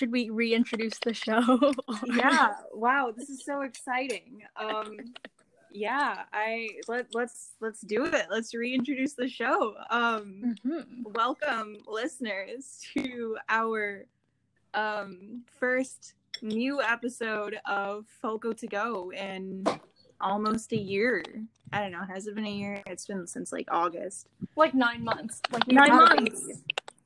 should we reintroduce the show? yeah. Wow, this is so exciting. Um yeah, I let let's let's do it. Let's reintroduce the show. Um Mhm. welcome listeners to our um first new episode of Foco to Go in almost a year. I don't know, has it been a year? It's been since like August. Like nine months. Like Nine months.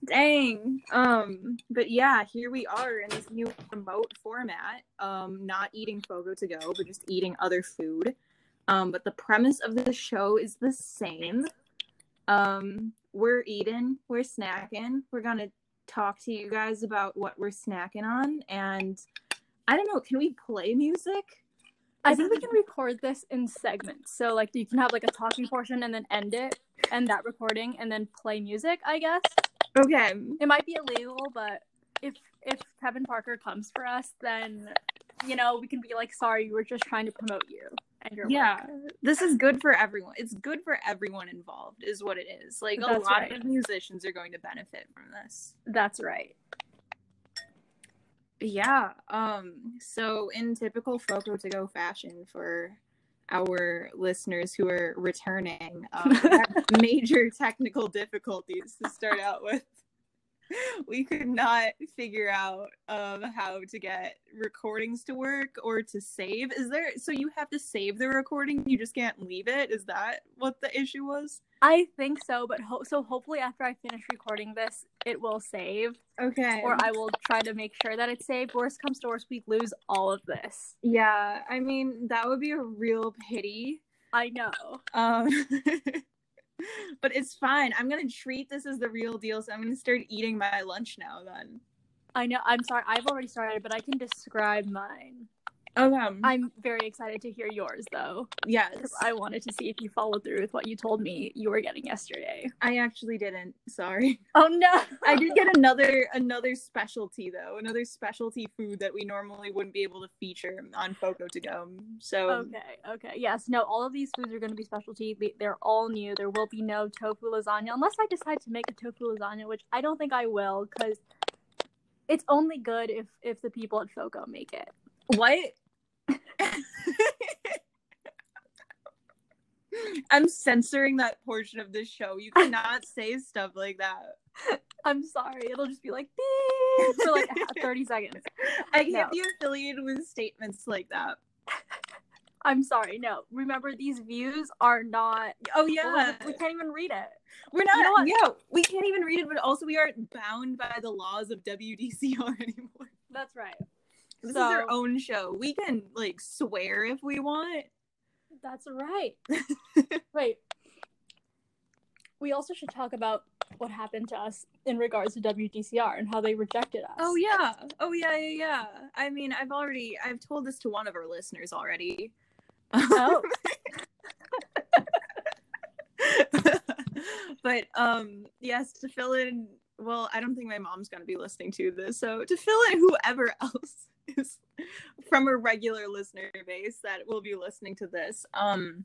Dang. Um, but yeah, here we are in this new remote format. Um, not eating Foco to go, but just eating other food. Um, but the premise of the show is the same. Um, we're eating, we're snacking. We're gonna talk to you guys about what we're snacking on, and I don't know. Can we play music? I think we can record this in segments. So like you can have like a talking portion and then end it, end that recording, and then play music. I guess Okay. it might be illegal, but if if Kevin Parker comes for us, then you know we can be like, sorry, we were just trying to promote you and your Yeah, work. this is good for everyone. It's good for everyone involved, is what it is. Like a lot right. of musicians are going to benefit from this. That's right. Yeah. Um. So in typical Foco to go fashion for our listeners who are returning, um, have major technical difficulties to start out with. We could not figure out um, how to get recordings to work or to save. Is there so you have to save the recording? You just can't leave it. Is that what the issue was? I think so, but ho- so hopefully after I finish recording this, it will save, Okay. or I will try to make sure that it's saved. Worst comes to worst, we lose all of this. yeah, I mean that would be a real pity. I know. Um, but it's fine. I'm gonna treat this as the real deal. So I'm gonna start eating my lunch now. Then. I know. I'm sorry. I've already started, but I can describe mine. Okay. I'm very excited to hear yours, though, yes. I wanted to see if you followed through with what you told me you were getting yesterday. I actually didn't. Sorry. Oh no! I did get another another specialty though. Another specialty food that we normally wouldn't be able to feature on Foco to go. So Okay, okay. Yes, no, all of these foods are going to be specialty. They- They're all new. There will be no tofu lasagna unless I decide to make a tofu lasagna, which I don't think I will because it's only good if if the people at Foco make it. what? I'm censoring that portion of this show. You cannot say stuff like that. I'm sorry. It'll just be like beep for like 30 seconds. I can't No. be affiliated with statements like that. I'm sorry. No, remember these views are not. Oh yeah, we can't even read it. we're not. You know? Yeah, we can't even read it, but also we aren't bound by the laws of WDCR anymore. That's right. This is So- our own show. We can like swear if we want. That's right. Wait. We also should talk about what happened to us in regards to WDCR and how they rejected us. Oh yeah. Oh yeah, yeah, yeah. I mean, I've already I've told this to one of our listeners already. Oh. but um yes, to fill in well, I don't think my mom's gonna be listening to this, so to fill in whoever else is from a regular listener base that will be listening to this, um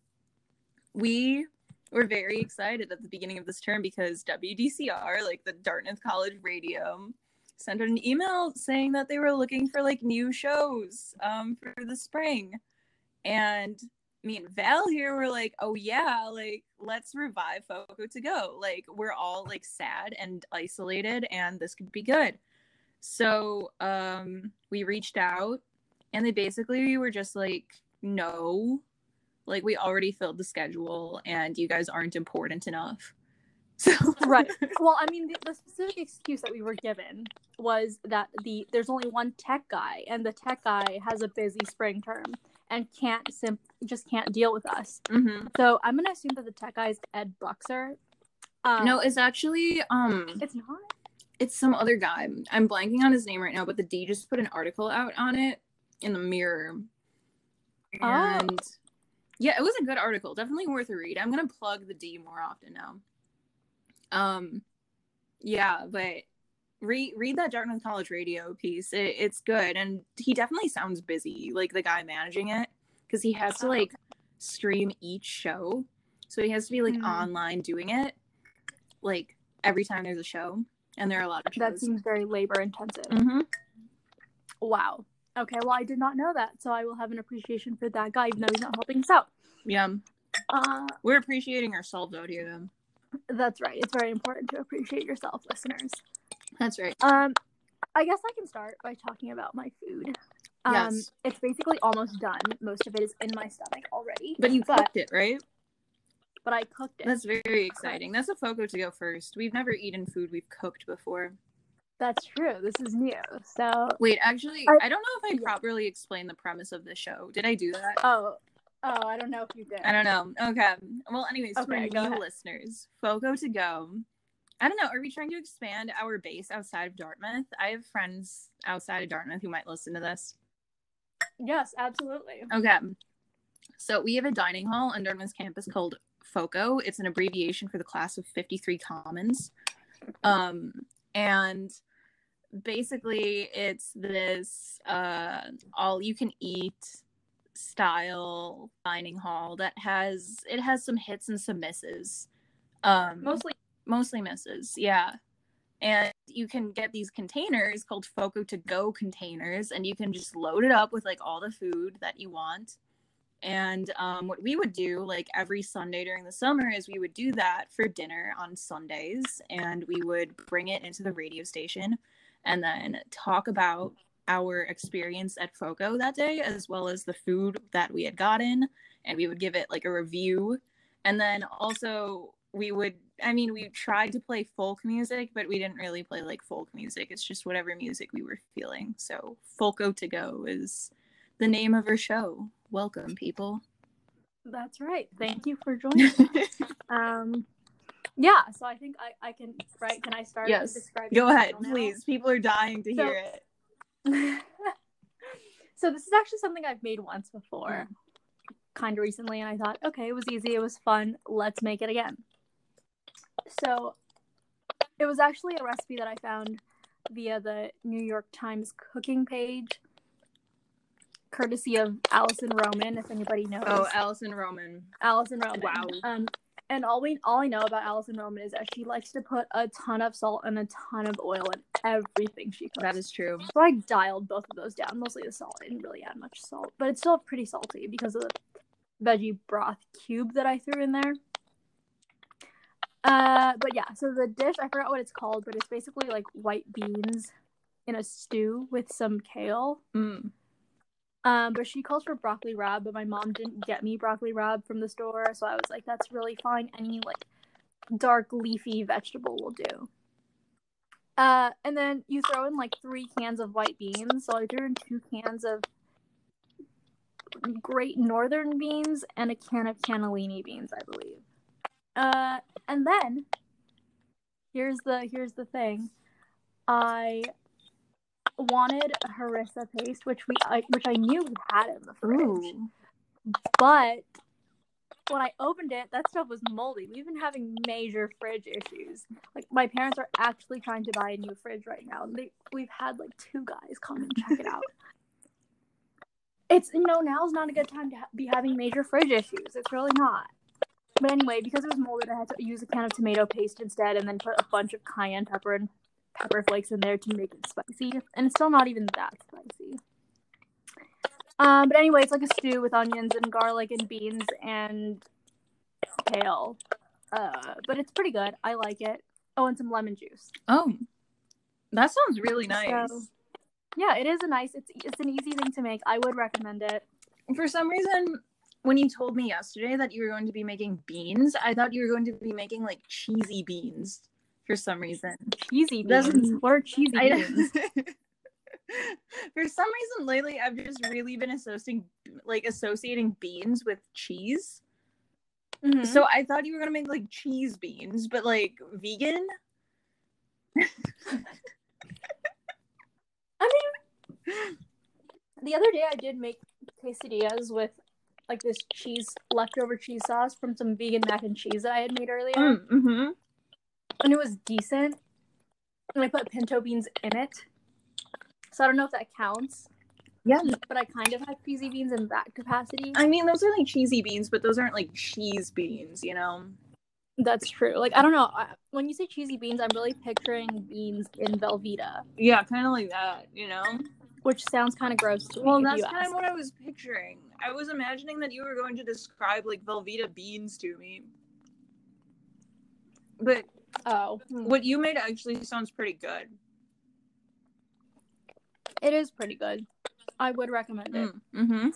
we were very excited at the beginning of this term because WDCR, like the Dartmouth College Radio, sent an email saying that they were looking for like new shows um for the spring. And me and Val here were like, oh yeah, like let's revive Foco to go. Like we're all like sad and isolated and this could be good. So um we reached out and they basically we were just like, no, like we already filled the schedule and you guys aren't important enough. So right. Well, I mean, the, the specific excuse that we were given was that the there's only one tech guy, and the tech guy has a busy spring term and can't sim- just can't deal with us. Mhm. So I'm gonna assume that the tech guy is Ed Bruxer. Um, no, it's actually um it's not. It's some other guy. I'm blanking on his name right now, but the D just put an article out on it in the mirror. Oh. And yeah, it was a good article. Definitely worth a read. I'm gonna plug the D more often now. Um yeah, but read read that Dartmouth College radio piece. It, it's good. And he definitely sounds busy, like the guy managing it. Because he has to Oh, like stream each show. So he has to be like Hmm. online doing it like every time there's a show. And there are a lot of shows. That seems very labor intensive. hmm Wow. Okay, well, I did not know that, so I will have an appreciation for that guy, even though he's not helping us out. Yeah. Uh, We're appreciating ourselves out here then. that's right. It's very important to appreciate yourself, listeners. That's right. Um, I guess I can start by talking about my food. Um, Yes. It's basically almost done. Most of it is in my stomach already. But you cooked it, right? But I cooked it. That's very exciting. That's a Foco to go first. We've never eaten food we've cooked before. That's true. This is new. So, Wait, actually, I- I, don't know if I yeah. properly explained the premise of the show. Did I do that? oh, oh, I don't know if you did. I don't know. Okay. Well, anyways, Okay, for new ahead. listeners, Foco to go. I don't know. Are we trying to expand our base outside of Dartmouth? I have friends outside of Dartmouth who might listen to this. Yes, absolutely. Okay. So we have a dining hall on Dartmouth's campus called FOCO. It's an abbreviation for the class of 53 Commons. Um, and basically it's this uh, all you can eat style dining hall that has it has some hits and some misses. Um Mostly mostly misses yeah and you can get these containers called foco to go containers and you can just load it up with like all the food that you want and um, what we would do like every sunday during the summer is we would do that for dinner on sundays and we would bring it into the radio station and then talk about our experience at foco that day as well as the food that we had gotten and we would give it like a review. And then also we would i mean we tried to play folk music but we didn't really play like folk music. It's just whatever music we were feeling. So folko to go is the name of our show welcome people That's right. Thank you for joining. um, yeah. So I think I, I can right. Can I start? Yes. Describing go ahead please people are dying to So- hear it so this is actually something I've made once before, kind of recently, and I thought, okay, it was easy, it was fun, let's make it again. So it was actually a recipe that I found via the New York Times cooking page, courtesy of Alison Roman, if anybody knows. oh alison roman Alison Roman. Wow. Um, and all we all I know about Alison Roman is that she likes to put a ton of salt and a ton of oil in everything she cooks. that is true So I dialed both of those down. Mostly the salt. I didn't really add much salt, but it's still pretty salty because of the veggie broth cube that I threw in there. Uh, but yeah. So the dish, I forgot what it's called, but it's basically like white beans in a stew with some kale. mm. Um, but she calls for broccoli rabe, but my mom didn't get me broccoli rabe from the store, so I was like, that's really fine. Any like dark leafy vegetable will do. Uh, and then you throw in like three cans of white beans. So I threw in two cans of Great Northern beans and a can of cannellini beans, I believe. Uh, and then here's the here's the thing. I wanted a harissa paste, which we I, which I knew we had in the fridge, Ooh. but when I opened it, that stuff was moldy. We've been having major fridge issues. Like my parents are actually trying to buy a new fridge right now. They we've had like two guys come and check it out. It's you know now's not a good time to ha- be having major fridge issues. It's really not. But anyway, because it was molded, I had to use a can of tomato paste instead, and then put a bunch of cayenne pepper and pepper flakes in there to make it spicy. And it's still not even that spicy. Um, but anyway, it's like a stew with onions and garlic and beans and kale. Uh, but it's pretty good. I like it. Oh, and some lemon juice. oh that sounds really nice So- Yeah, it is a nice. It's it's an easy thing to make. I would recommend it. For some reason, when you told me yesterday that you were going to be making beans, I thought you were going to be making like cheesy beans for some reason. Cheesy beans. What are cheesy beans? for some reason lately I've just really been associating like associating beans with cheese. Mhm. So I thought you were gonna make like cheese beans, but like vegan. I mean, the other day I did make quesadillas with like this cheese leftover cheese sauce from some vegan mac and cheese that I had made earlier, Mm-hmm. And it was decent. And I put pinto beans in it, so I don't know if that counts. Yeah. But I kind of had cheesy beans in that capacity. I mean, those are like cheesy beans, but those aren't like cheese beans, you know? That's true. Like I don't know. I, when you say cheesy beans, I'm really picturing beans in Velveeta, Yeah, kind of like that, you know? which sounds kind of gross to me. Well, that's kind of what I was picturing. I was imagining that you were going to describe like Velveeta beans to me. But Oh, hmm. what you made actually sounds pretty good. it is pretty good. I would recommend it. Mm-hmm.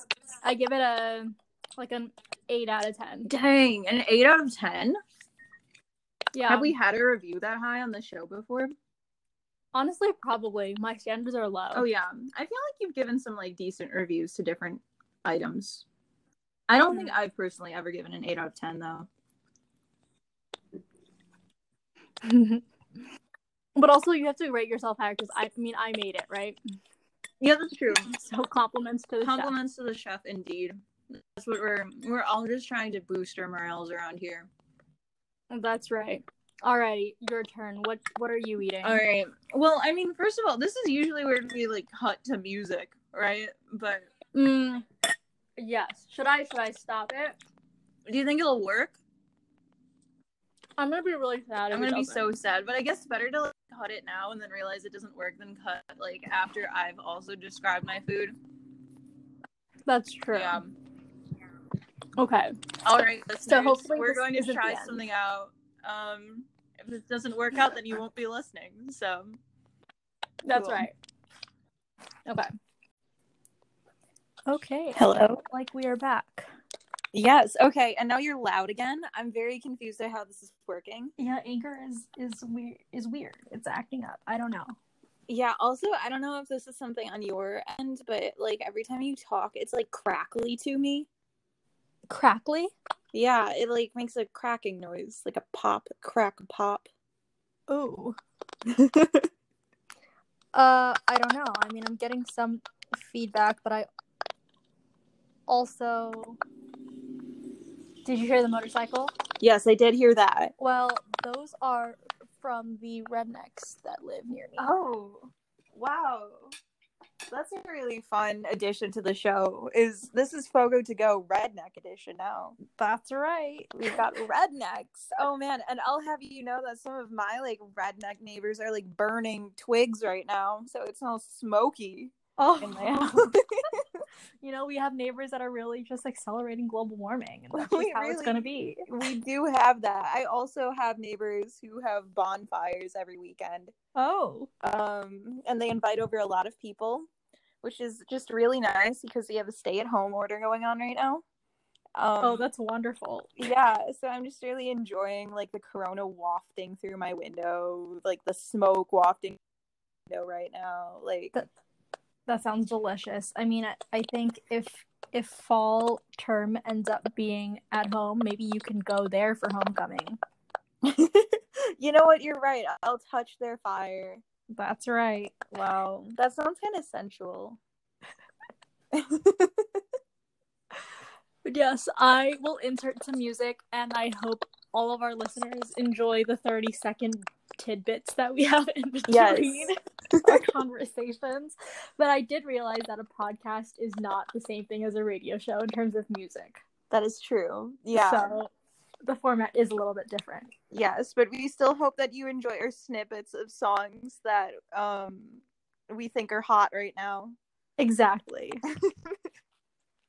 I give it a like an eight out of ten. Dang, an eight out of ten. Yeah, Have we had a review that high on the show before? honestly probably my standards are low. Oh yeah, I feel like you've given some like decent reviews to different items. I don't think I've personally ever given an eight out of ten though. but also you have to rate yourself higher because I mean I made it right. Yeah, that's true. So compliments to the chef. Compliments to the chef, indeed. That's what we're we're all just trying to boost our morales around here. That's right. Alrighty, your turn. What what are you eating? All right. Well, I mean, first of all, this is usually where we like cut to music, right? But Mm, yes. Should I should I stop it? do you think it'll work? I'm gonna be really sad. I'm gonna be so sad, but I guess better to like, cut it now and then realize it doesn't work than cut like after I've also described my food. That's true. Yeah. Okay. All right, listeners, So hopefully we're going to try something out. Um, if this doesn't work out, then you won't be listening. So That's Cool. right. Okay. Okay. Hello. Like we are back. Yes. Okay. And now you're loud again. I'm very confused at how this is working. Yeah, Anchor is is weird. Is weird. It's acting up. I don't know. Yeah. Also, I don't know if this is something on your end, but like every time you talk, it's like crackly to me. Crackly. Yeah, it like makes a cracking noise, like a pop, crack, pop. Oh. Uh, I don't know. I mean, I'm getting some feedback, but I also. Did you hear the motorcycle? yes, I did hear that. Well, those are from the rednecks that live near me. Oh, wow. That's a really fun addition to the show. Is this is Foco to go redneck edition now? That's right. We've got rednecks. Oh man, and I'll have you know that some of my like redneck neighbors are like burning twigs right now, so it smells smoky Oh, in my house. you know, we have neighbors that are really just accelerating global warming, and that's just how it's going to be. we do have that. I also have neighbors who have bonfires every weekend. Oh, um, and they invite over a lot of people, which is just really nice because we have a stay-at-home order going on right now. Um, oh, that's wonderful. yeah. So I'm just really enjoying like the corona wafting through my window, like the smoke wafting window right now. Like, That- That sounds delicious. I mean, I, I think if if fall term ends up being at home, maybe you can go there for homecoming. you know what? You're right. I'll touch their fire. That's right. Wow, that sounds kind of sensual. But yes, I will insert some music, and I hope all of our listeners enjoy the 30 second tidbits that we have in between Yes. our conversations. But I did realize that a podcast is not the same thing as a radio show in terms of music. That is true. Yeah. So the format is a little bit different. Yes, but we still hope that you enjoy our snippets of songs that um we think are hot right now. Exactly.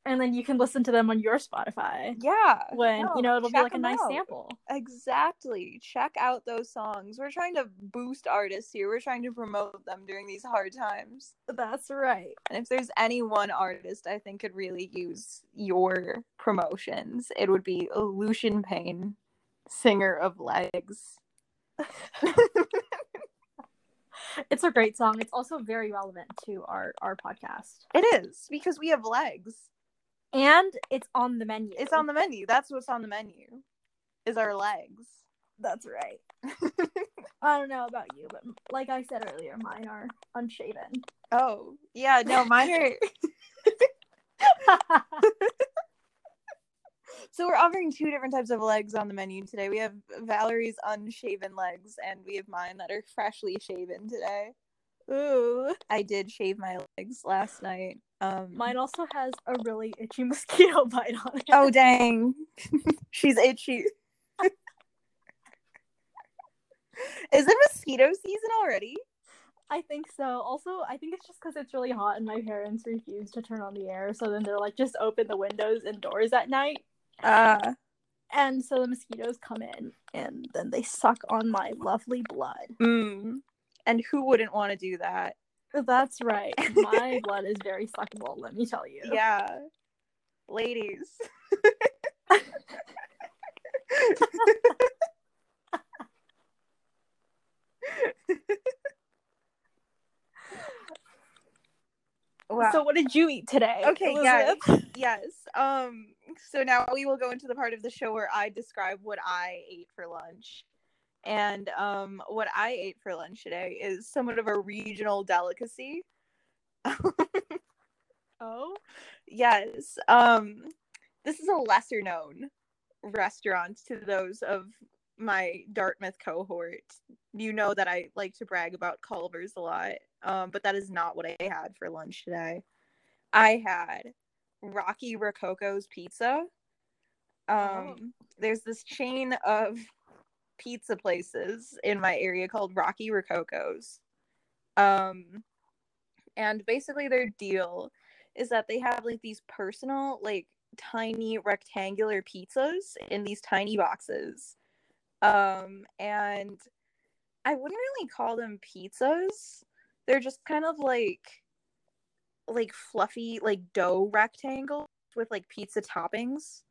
And then you can listen to them on your Spotify Yeah. when, no, you know, it'll be like a nice out. sample. Exactly. Check out those songs. We're trying to boost artists here. We're trying to promote them during these hard times. That's right. And if there's any one artist I think could really use your promotions, it would be Lucian Payne, singer of Legs. It's a great song. It's also very relevant to our our podcast. It is because we have legs. And it's on the menu. It's on the menu. That's what's on the menu. Is our legs. That's right. I don't know about you, but like I said earlier, mine are unshaven. Oh, yeah, no, mine are So we're offering two different types of legs on the menu today. We have Valerie's unshaven legs and we have mine that are freshly shaven today. Ooh. I did shave my legs last night. Um Mine also has a really itchy mosquito bite on it. Oh dang. She's itchy. Is it mosquito season already? I think so. Also, I think it's just because it's really hot and my parents refuse to turn on the air. So then they're like, just open the windows and doors at night. Uh, And so the mosquitoes come in and then they suck on my lovely blood. mm. And who wouldn't want to do that? That's right. My blood is very suckable, let me tell you. Yeah. Ladies. wow. So what did you eat today? okay, yes. Yes. Um so now we will go into the part of the show where I describe what I ate for lunch. And um what I ate for lunch today is somewhat of a regional delicacy. Oh. yes. Um this is a lesser known restaurant to those of my Dartmouth cohort. You know that I like to brag about Culver's a lot. Um, but that is not what I had for lunch today. I had Rocky Rococo's pizza. Um, there's this chain of pizza places in my area called Rocky Rococo's. Um, and basically their deal is that they have like these personal, like tiny rectangular pizzas in these tiny boxes. Um, and I wouldn't really call them pizzas. They're just kind of like like fluffy like dough rectangles with like pizza toppings.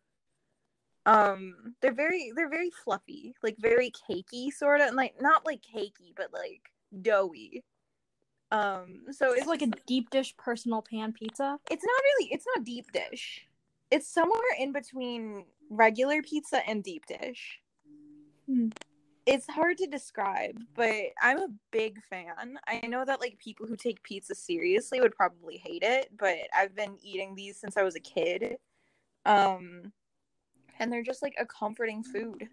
Um, they're very they're very fluffy, like very cakey sort of, and like not like cakey, but like doughy. Um, so It's it's like a deep dish personal pan pizza. it's not really it's not deep dish. It's somewhere in between regular pizza and deep dish. Hmm. It's hard to describe, but I'm a big fan. I know that like people who take pizza seriously would probably hate it, but I've been eating these since I was a kid. Um and they're just like a comforting food.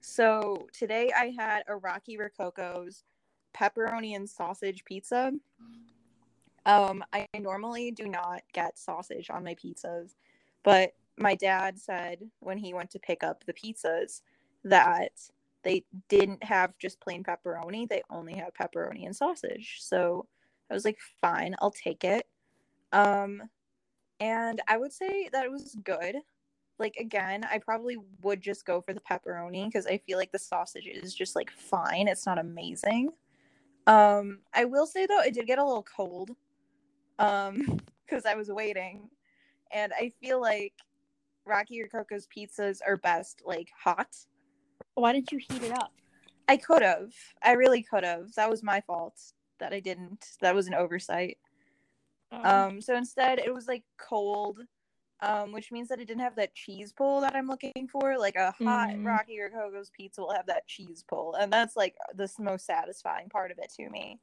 So today I had a Rocky Rococo's pepperoni and sausage pizza. Um, I normally do not get sausage on my pizzas, but my dad said when he went to pick up the pizzas that they didn't have just plain pepperoni, they only had pepperoni and sausage. So I was like, fine, I'll take it. Um, and I would say that it was good. Like again, I probably would just go for the pepperoni because I feel like the sausage is just like fine. It's not amazing. Um, I will say though, it did get a little cold. Um, because I was waiting, and I feel like Rocky Rococo's pizzas are best like hot. Why didn't you heat it up? I could have. I really could have. That was my fault that I didn't. That was an oversight. Um, so instead it was like cold, um, which means that it didn't have that cheese pull that I'm looking for. Like a hot Mm. Rocky Rococo's pizza will have that cheese pull, and that's like the most satisfying part of it to me.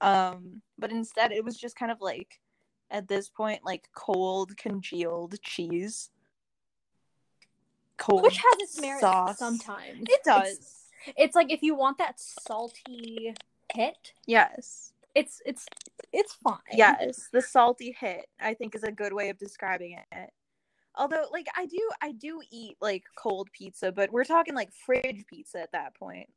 Um, but instead it was just kind of like at this point like cold congealed cheese. Cold which has its sauce. sometimes. It does. It's, it's like if you want that salty hit, yes. it's it's it's fine. Yes, the salty hit I think is a good way of describing it. Although like I do I do eat like cold pizza, but we're talking like fridge pizza at that point.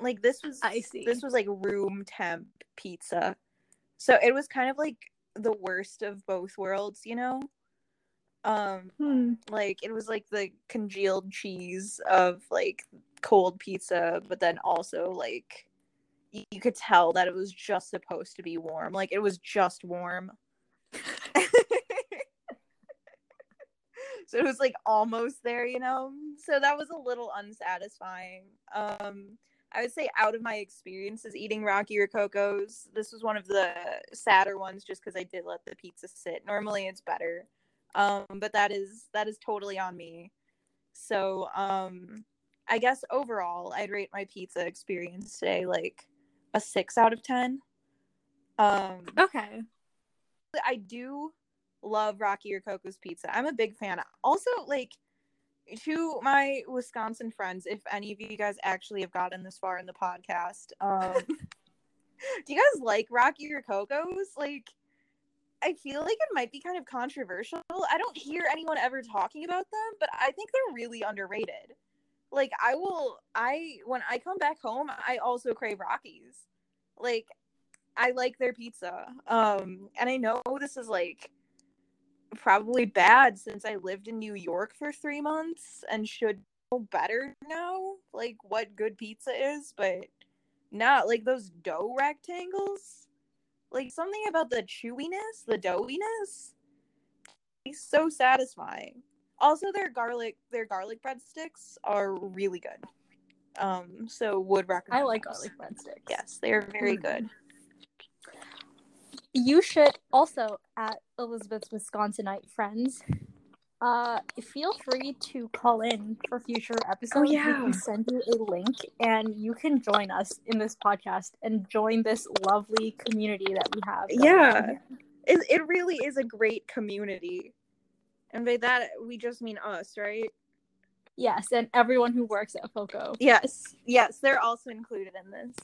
Like this was I see. this was like room temp pizza. So it was kind of like the worst of both worlds, you know? Um Hmm. like it was like the congealed cheese of like cold pizza, but then also like you could tell that it was just supposed to be warm. Like it was just warm. so it was like almost there, you know? So that was a little unsatisfying. Um I would say out of my experiences eating Rocky Rococo's, this was one of the sadder ones just because I did let the pizza sit. Normally it's better. Um, but that is that is totally on me. So um I guess overall I'd rate my pizza experience today like a six out of ten. Um Okay. I do love Rocky Rococo's pizza. I'm a big fan. Also, like to my Wisconsin friends, if any of you guys actually have gotten this far in the podcast, um, do you guys like Rocky Rococo's? Like, I feel like it might be kind of controversial. I don't hear anyone ever talking about them, but I think they're really underrated. Like, I will, I when I come back home, I also crave Rockies. Like I like their pizza. Um and I know this is like probably bad since I lived in New York for 3 months and should know better now like what good pizza is, but not like those dough rectangles. Like something about the chewiness, the doughiness so satisfying. Also their garlic their garlic breadsticks are really good. Um so would recommend I like those. garlic breadsticks. Yes, they are very Mhm. good. You should also at Elizabeth's Wisconsinite friends. Uh, feel free to call in for future episodes. We yeah. can send you a link, and you can join us in this podcast and join this lovely community that we have. Yeah. It it really is a great community. And by that we just mean us, right? Yes, and everyone who works at Foco. Yes. Yes, they're also included in this.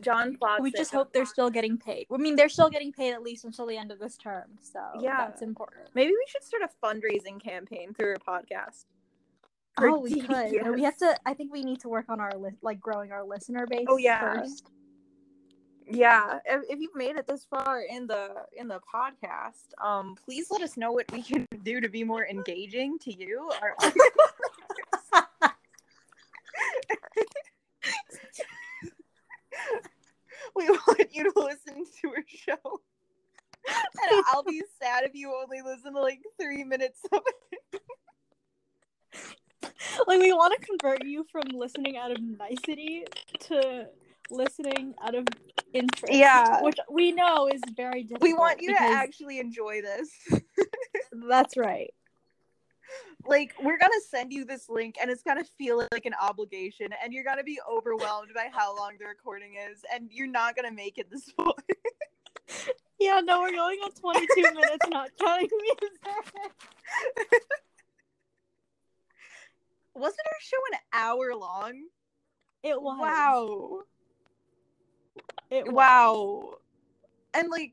John Plotz. We just hope they're still getting paid. I mean, they're still getting paid at least until the end of this term, so Yeah. that's important. Maybe we should start a fundraising campaign through our podcast. Oh, we could. We have to. I think we need to work on our list, like growing our listener base. Oh, yeah. First. Yeah, if, if you've made it this far in the in the podcast, um, please let us know what we can do to be more engaging to you. Our- we want you to listen to our show, and I'll be sad if you only listen to like three minutes of it. like we want to convert you from listening out of nicety to listening out of interest. Yeah. which we know is very difficult. We want you to actually enjoy this. That's right. like we're gonna send you this link and it's gonna feel like an obligation and you're gonna be overwhelmed by how long the recording is and you're not gonna make it this far Yeah, no, we're going on 22 minutes, not counting music. wasn't our show an hour long It was. wow It wow and like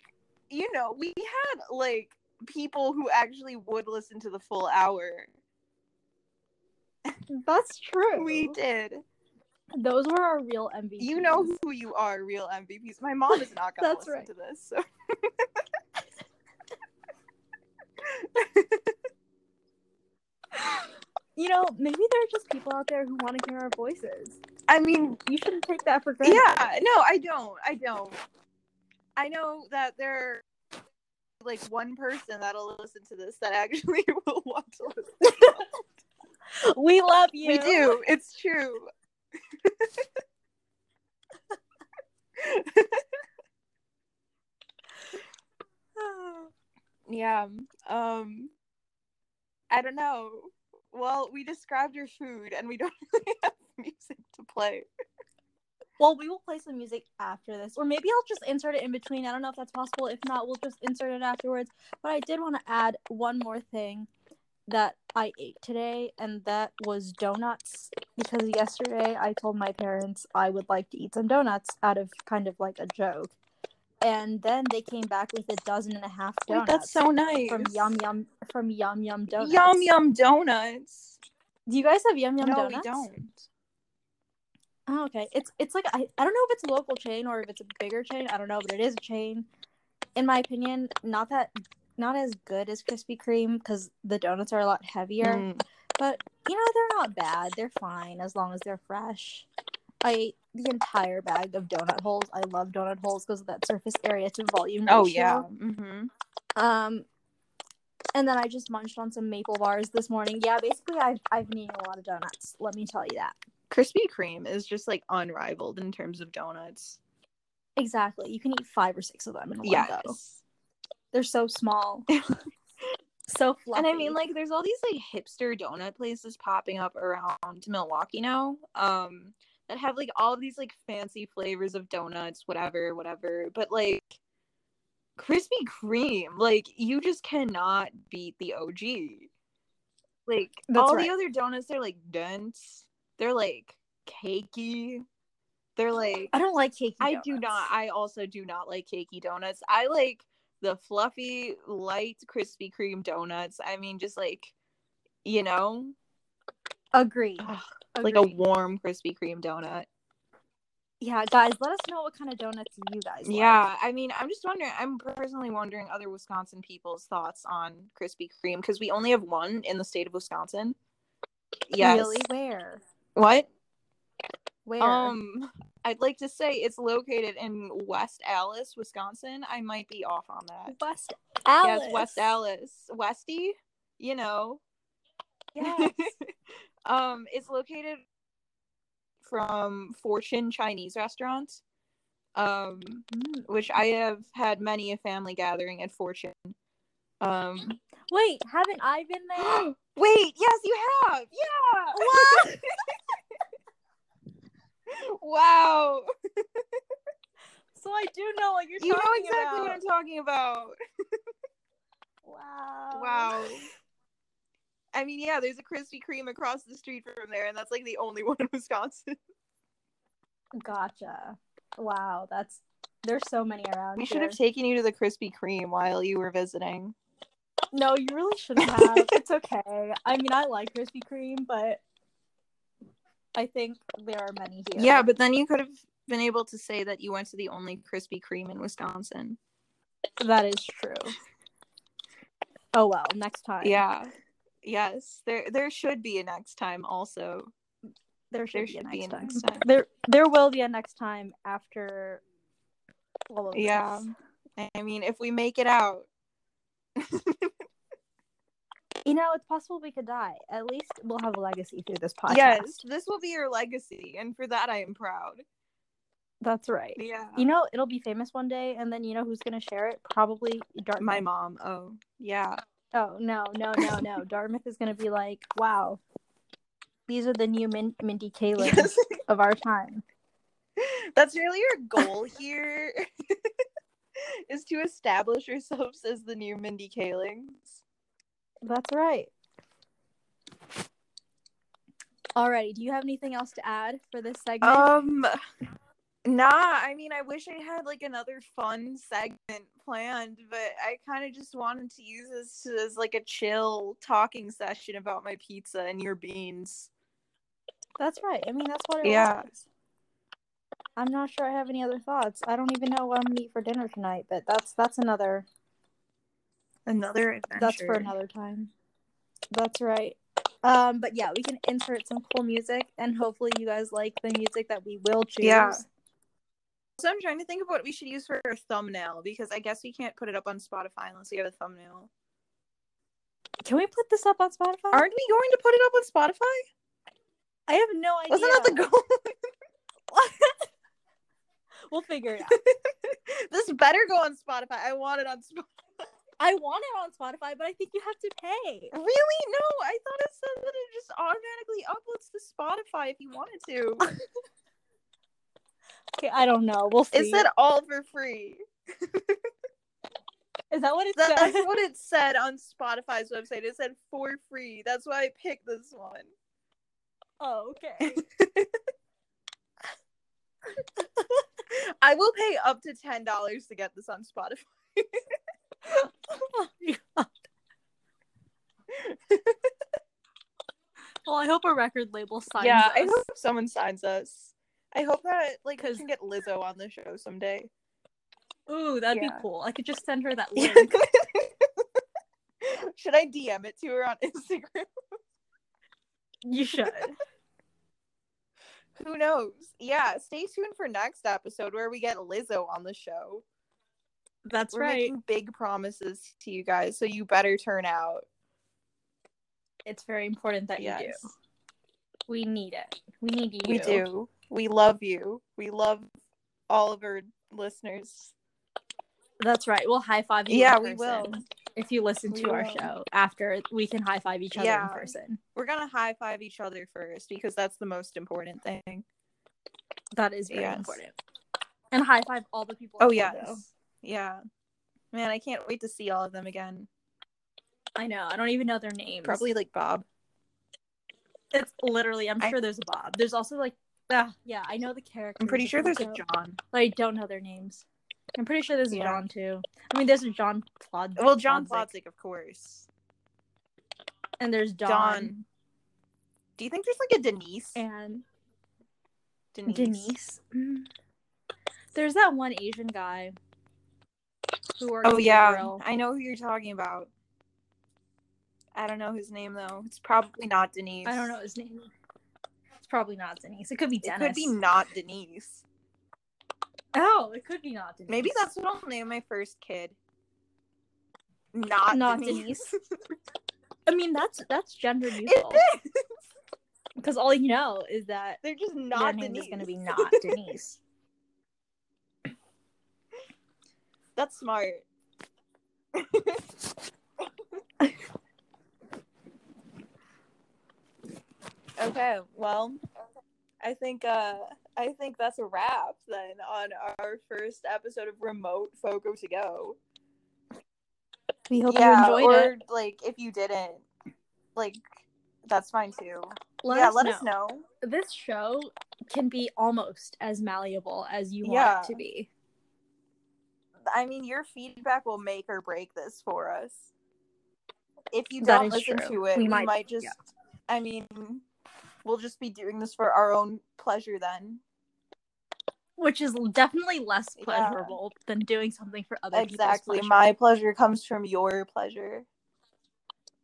you know we had like people who actually would listen to the full hour That's true. we did Those were our real MVPs. you know who you are real mvps my mom is not gonna That's listen right. to this so You know, maybe there are just people out there who want to hear our voices. I mean You shouldn't take that for granted. Yeah, no, I don't. I don't. I know that there like one person that'll listen to this that actually will want to listen. We love you. We do. It's true. yeah. Um I don't know. Well, we described your food and we don't really have music to play. Well, we will play some music after this, or maybe I'll just insert it in between. I don't know if that's possible. If not, we'll just insert it afterwards. But I did want to add one more thing that I ate today, and that was donuts. Because yesterday I told my parents I would like to eat some donuts out of kind of like a joke, and then they came back with a dozen and a half Wait, donuts that's so nice. from Yum Yum from Yum Yum Donuts. Yum Yum Donuts. Do you guys have Yum Yum no, Donuts? we don't. Oh, okay. It's it's like I, I don't know if it's a local chain or if it's a bigger chain. I don't know, but it is a chain. In my opinion, not that not as good as Krispy Kreme because the donuts are a lot heavier. Mm. But you know they're not bad. They're fine as long as they're fresh. I ate the entire bag of donut holes. I love donut holes because of that surface area to volume ratio. Oh yeah. Mm-hmm. Um, and then I just munched on some maple bars this morning. Yeah, basically I've I've been eating a lot of donuts. Let me tell you that. Krispy Kreme is just like unrivaled in terms of donuts. Exactly. You can eat five or six of them in one Yes. go. They're so small. so fluffy. And I mean, like, there's all these like hipster donut places popping up around Milwaukee now, um, that have like all these like fancy flavors of donuts, whatever, whatever. But like, Krispy Kreme, like, you just cannot beat the OG. Like, That's all right. the other donuts, they're like dense, they're like cakey, they're like I don't like cakey. I do not. I also do not like cakey donuts. I like the fluffy, light Krispy Kreme donuts. I mean, just like, you know, agree. like a warm Krispy Kreme donut. yeah, guys, let us know what kind of donuts you guys like. Yeah, I mean, I'm just wondering. I'm personally wondering other Wisconsin people's thoughts on Krispy Kreme because we only have one in the state of Wisconsin. Yes. Really? Where? What? Where? Um, I'd like to say it's located in West Allis, Wisconsin. I might be off on that. West Allis. Yes, West Allis, Westy. You know. Yes. um, it's located from Fortune Chinese restaurants. Um, Mm. which I have had many a family gathering at Fortune. Um, Wait, haven't I been there? wait, yes, you have. Yeah. What? wow. so I do know what you're talking You know exactly about. what I'm talking about. Wow. Wow. I mean, yeah, there's a Krispy Kreme across the street from there, and that's like the only one in Wisconsin. Gotcha. Wow, that's there's so many around. We should here. have taken you to the Krispy Kreme while you were visiting. No, you really shouldn't have. it's okay. I mean, I like Krispy Kreme, but I think there are many here. Yeah, but then you could have been able to say that you went to the only Krispy Kreme in Wisconsin. that is true. Oh well, next time. Yeah. Yes. There there should be a next time also. there should, There be, should a be next, a time. next time. There, there will be a next time after all of Yeah. this. I mean, if we make it out. You know, it's possible we could die. At least we'll have a legacy through this podcast. Yes, this will be your legacy, and for that I am proud. that's right. Yeah. You know, it'll be famous one day, and then you know who's gonna share it? Probably Dartmouth. my mom. Oh, yeah. Oh no, no, no, no! Dartmouth is gonna be like, wow, these are the new Min- Mindy Kaling Yes. of our time. That's really your goal here. is to establish yourselves as the new Mindy Kalings. That's right. Alrighty, do you have anything else to add for this segment? Um nah, I mean I wish I had like another fun segment planned, but I kind of just wanted to use this as like a chill talking session about my pizza and your beans. that's right. I mean, that's what it Yeah. was. I'm not sure I have any other thoughts. I don't even know what I'm gonna eat for dinner tonight, but that's that's another Another adventure. that's for another time. That's right. Um, but yeah, we can insert some cool music, and hopefully you guys like the music that we will choose. Yeah. So I'm trying to think of what we should use for a thumbnail because I guess we can't put it up on Spotify unless we have a thumbnail. Can we put this up on Spotify? Aren't we going to put it up on Spotify? I have no idea. Wasn't that the goal? we'll figure it out. this better go on Spotify. I want it on Spotify. I want it on Spotify, but I think you have to pay. Really? No, I thought it said that it just automatically uploads to Spotify if you wanted to. Okay, I don't know. We'll see. it said all for free. Is that what it That- said? that's what it said on Spotify's website. It said for free. That's why I picked this one. Oh, okay. I will pay up to ten dollars to get this on Spotify. well, I hope a record label signs yeah, I us. hope someone signs us. I hope that like we can get Lizzo on the show someday. Ooh, that'd Yeah. be cool. I could just send her that link. Should I DM it to her on Instagram? you should. Who knows? Yeah, stay tuned for next episode where we get Lizzo on the show. That's We're right. making big promises to you guys, so you better turn out. It's very important that you do. We need it. We need you. We do. We love you. We love all of our listeners. That's right. We'll high five you. Yeah, we will. If you listen We to our show after, we can high five each other Yeah. in person. We're gonna high five each other first because that's the most important thing. That is very Yes. important. And high five all the people. Oh yes. Kodo. Yeah. Man, I can't wait to see all of them again. I know. I don't even know their names. Probably like Bob. It's literally. I'm I- sure there's a Bob. There's also like. Ah, yeah, I know the character. I'm pretty sure there's a John. But I don't know their names. I'm pretty sure there's a Yeah. John too. I mean, there's a John Plod. Well, John Plodzik, of course. and there's Dawn, John. Do you think there's like a Denise? and Denise. Denise. Mm. There's that one Asian guy who works Oh yeah. I know who you're talking about. I don't know his name though. It's probably not Denise. I don't know his name. It's probably not Denise. It could be Dennis. It could be not Denise. Oh, it could be not Denise. Maybe that's what I'll name my first kid. Not, Not Denise. I mean, that's that's gender neutral because all you know is that They're just not Denise. is going to be not Denise. That's smart. okay, well, I think uh I think that's a wrap then on our first episode of Remote Foco to Go. We hope yeah, you enjoyed or it. like if you didn't, like that's fine too. Let yeah, us let know. us know. This show can be almost as malleable as you want Yeah. it to be. I mean, your feedback will make or break this for us. If you That don't listen true. to it, We we, might- might, just. yeah. I mean, we'll just be doing this for our own pleasure then. Which is definitely less Yeah. pleasurable than doing something for other exactly. pleasure. My pleasure comes from your pleasure.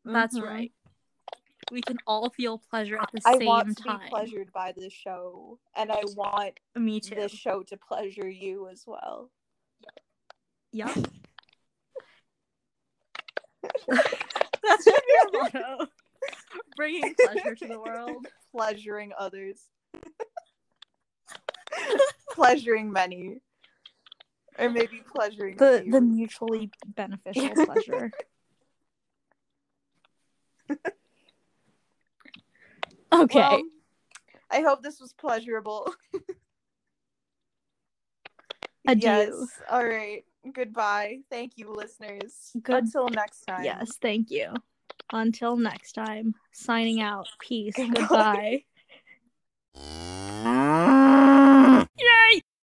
That's Mhm. right. We can all feel pleasure at the I same want to time. be pleasured by this show, and I want Me too. this show to pleasure you as well. Yep. That should be our motto. Bringing pleasure to the world. Pleasuring others. pleasuring many. Or maybe pleasuring The few. the mutually beneficial pleasure. Okay. Well, I hope this was pleasurable. Adieu. Yes. All right. Goodbye. Thank you, listeners. Good- Until next time. yes, thank you. Until next time, signing out. Peace. Goodbye. Goodbye.